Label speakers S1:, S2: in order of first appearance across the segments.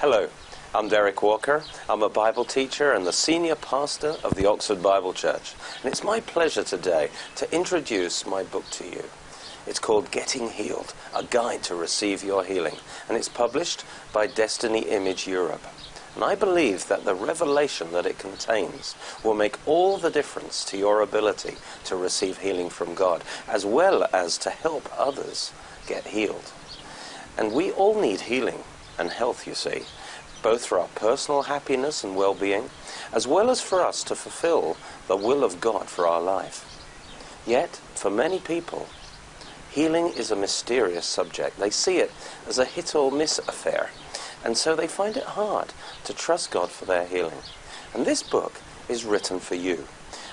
S1: Hello, I'm Derek Walker. I'm a Bible teacher and the senior pastor of the Oxford Bible Church. And it's my pleasure today to introduce my book to you. It's called Getting Healed, a guide to receive your healing. And it's published by Destiny Image Europe. And I believe that the revelation that it contains will make all the difference to your ability to receive healing from God, as well as to help others get healed. And we all need healing and health, you see, both for our personal happiness and well-being, as well as for us to fulfill the will of God for our life. Yet, for many people, healing is a mysterious subject. They see it as a hit or miss affair, and so they find it hard to trust God for their healing. And this book is written for you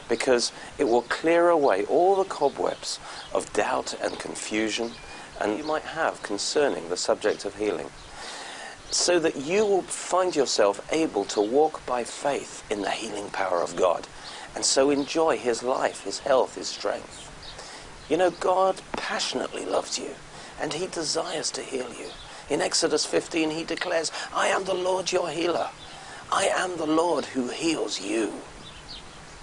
S1: because it will clear away all the cobwebs of doubt and confusion and you might have concerning the subject of healing so that you will find yourself able to walk by faith in the healing power of God and so enjoy his life, his health, his strength. You know, God passionately loves you and he desires to heal you. In Exodus 15, he declares, I am the Lord your healer. I am the Lord who heals you.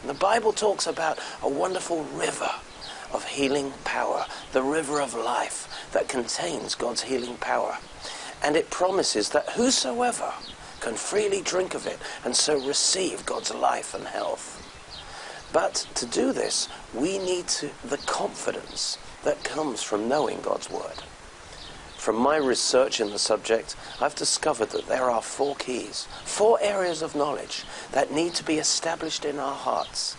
S1: And the Bible talks about a wonderful river of healing power, the river of life that contains God's healing power. And it promises that whosoever can freely drink of it and so receive God's life and health. But to do this, we need to, the confidence that comes from knowing God's Word. From my research in the subject, I've discovered that there are four keys, four areas of knowledge that need to be established in our hearts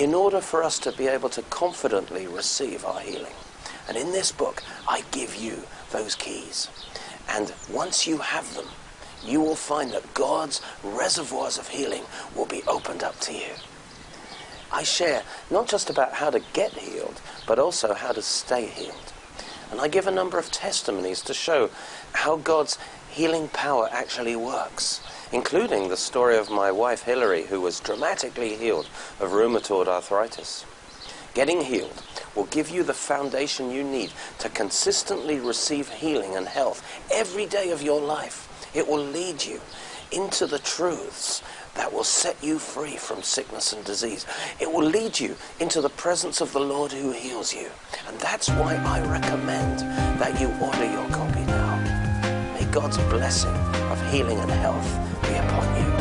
S1: in order for us to be able to confidently receive our healing. And in this book, I give you those keys. And once you have them, you will find that God's reservoirs of healing will be opened up to you. I share not just about how to get healed, but also how to stay healed. And I give a number of testimonies to show how God's healing power actually works, including the story of my wife Hilary, who was dramatically healed of rheumatoid arthritis. Getting healed will give you the foundation you need to consistently receive healing and health every day of your life. It will lead you into the truths that will set you free from sickness and disease. It will lead you into the presence of the Lord who heals you. And that's why I recommend that you order your copy now. May God's blessing of healing and health be upon you.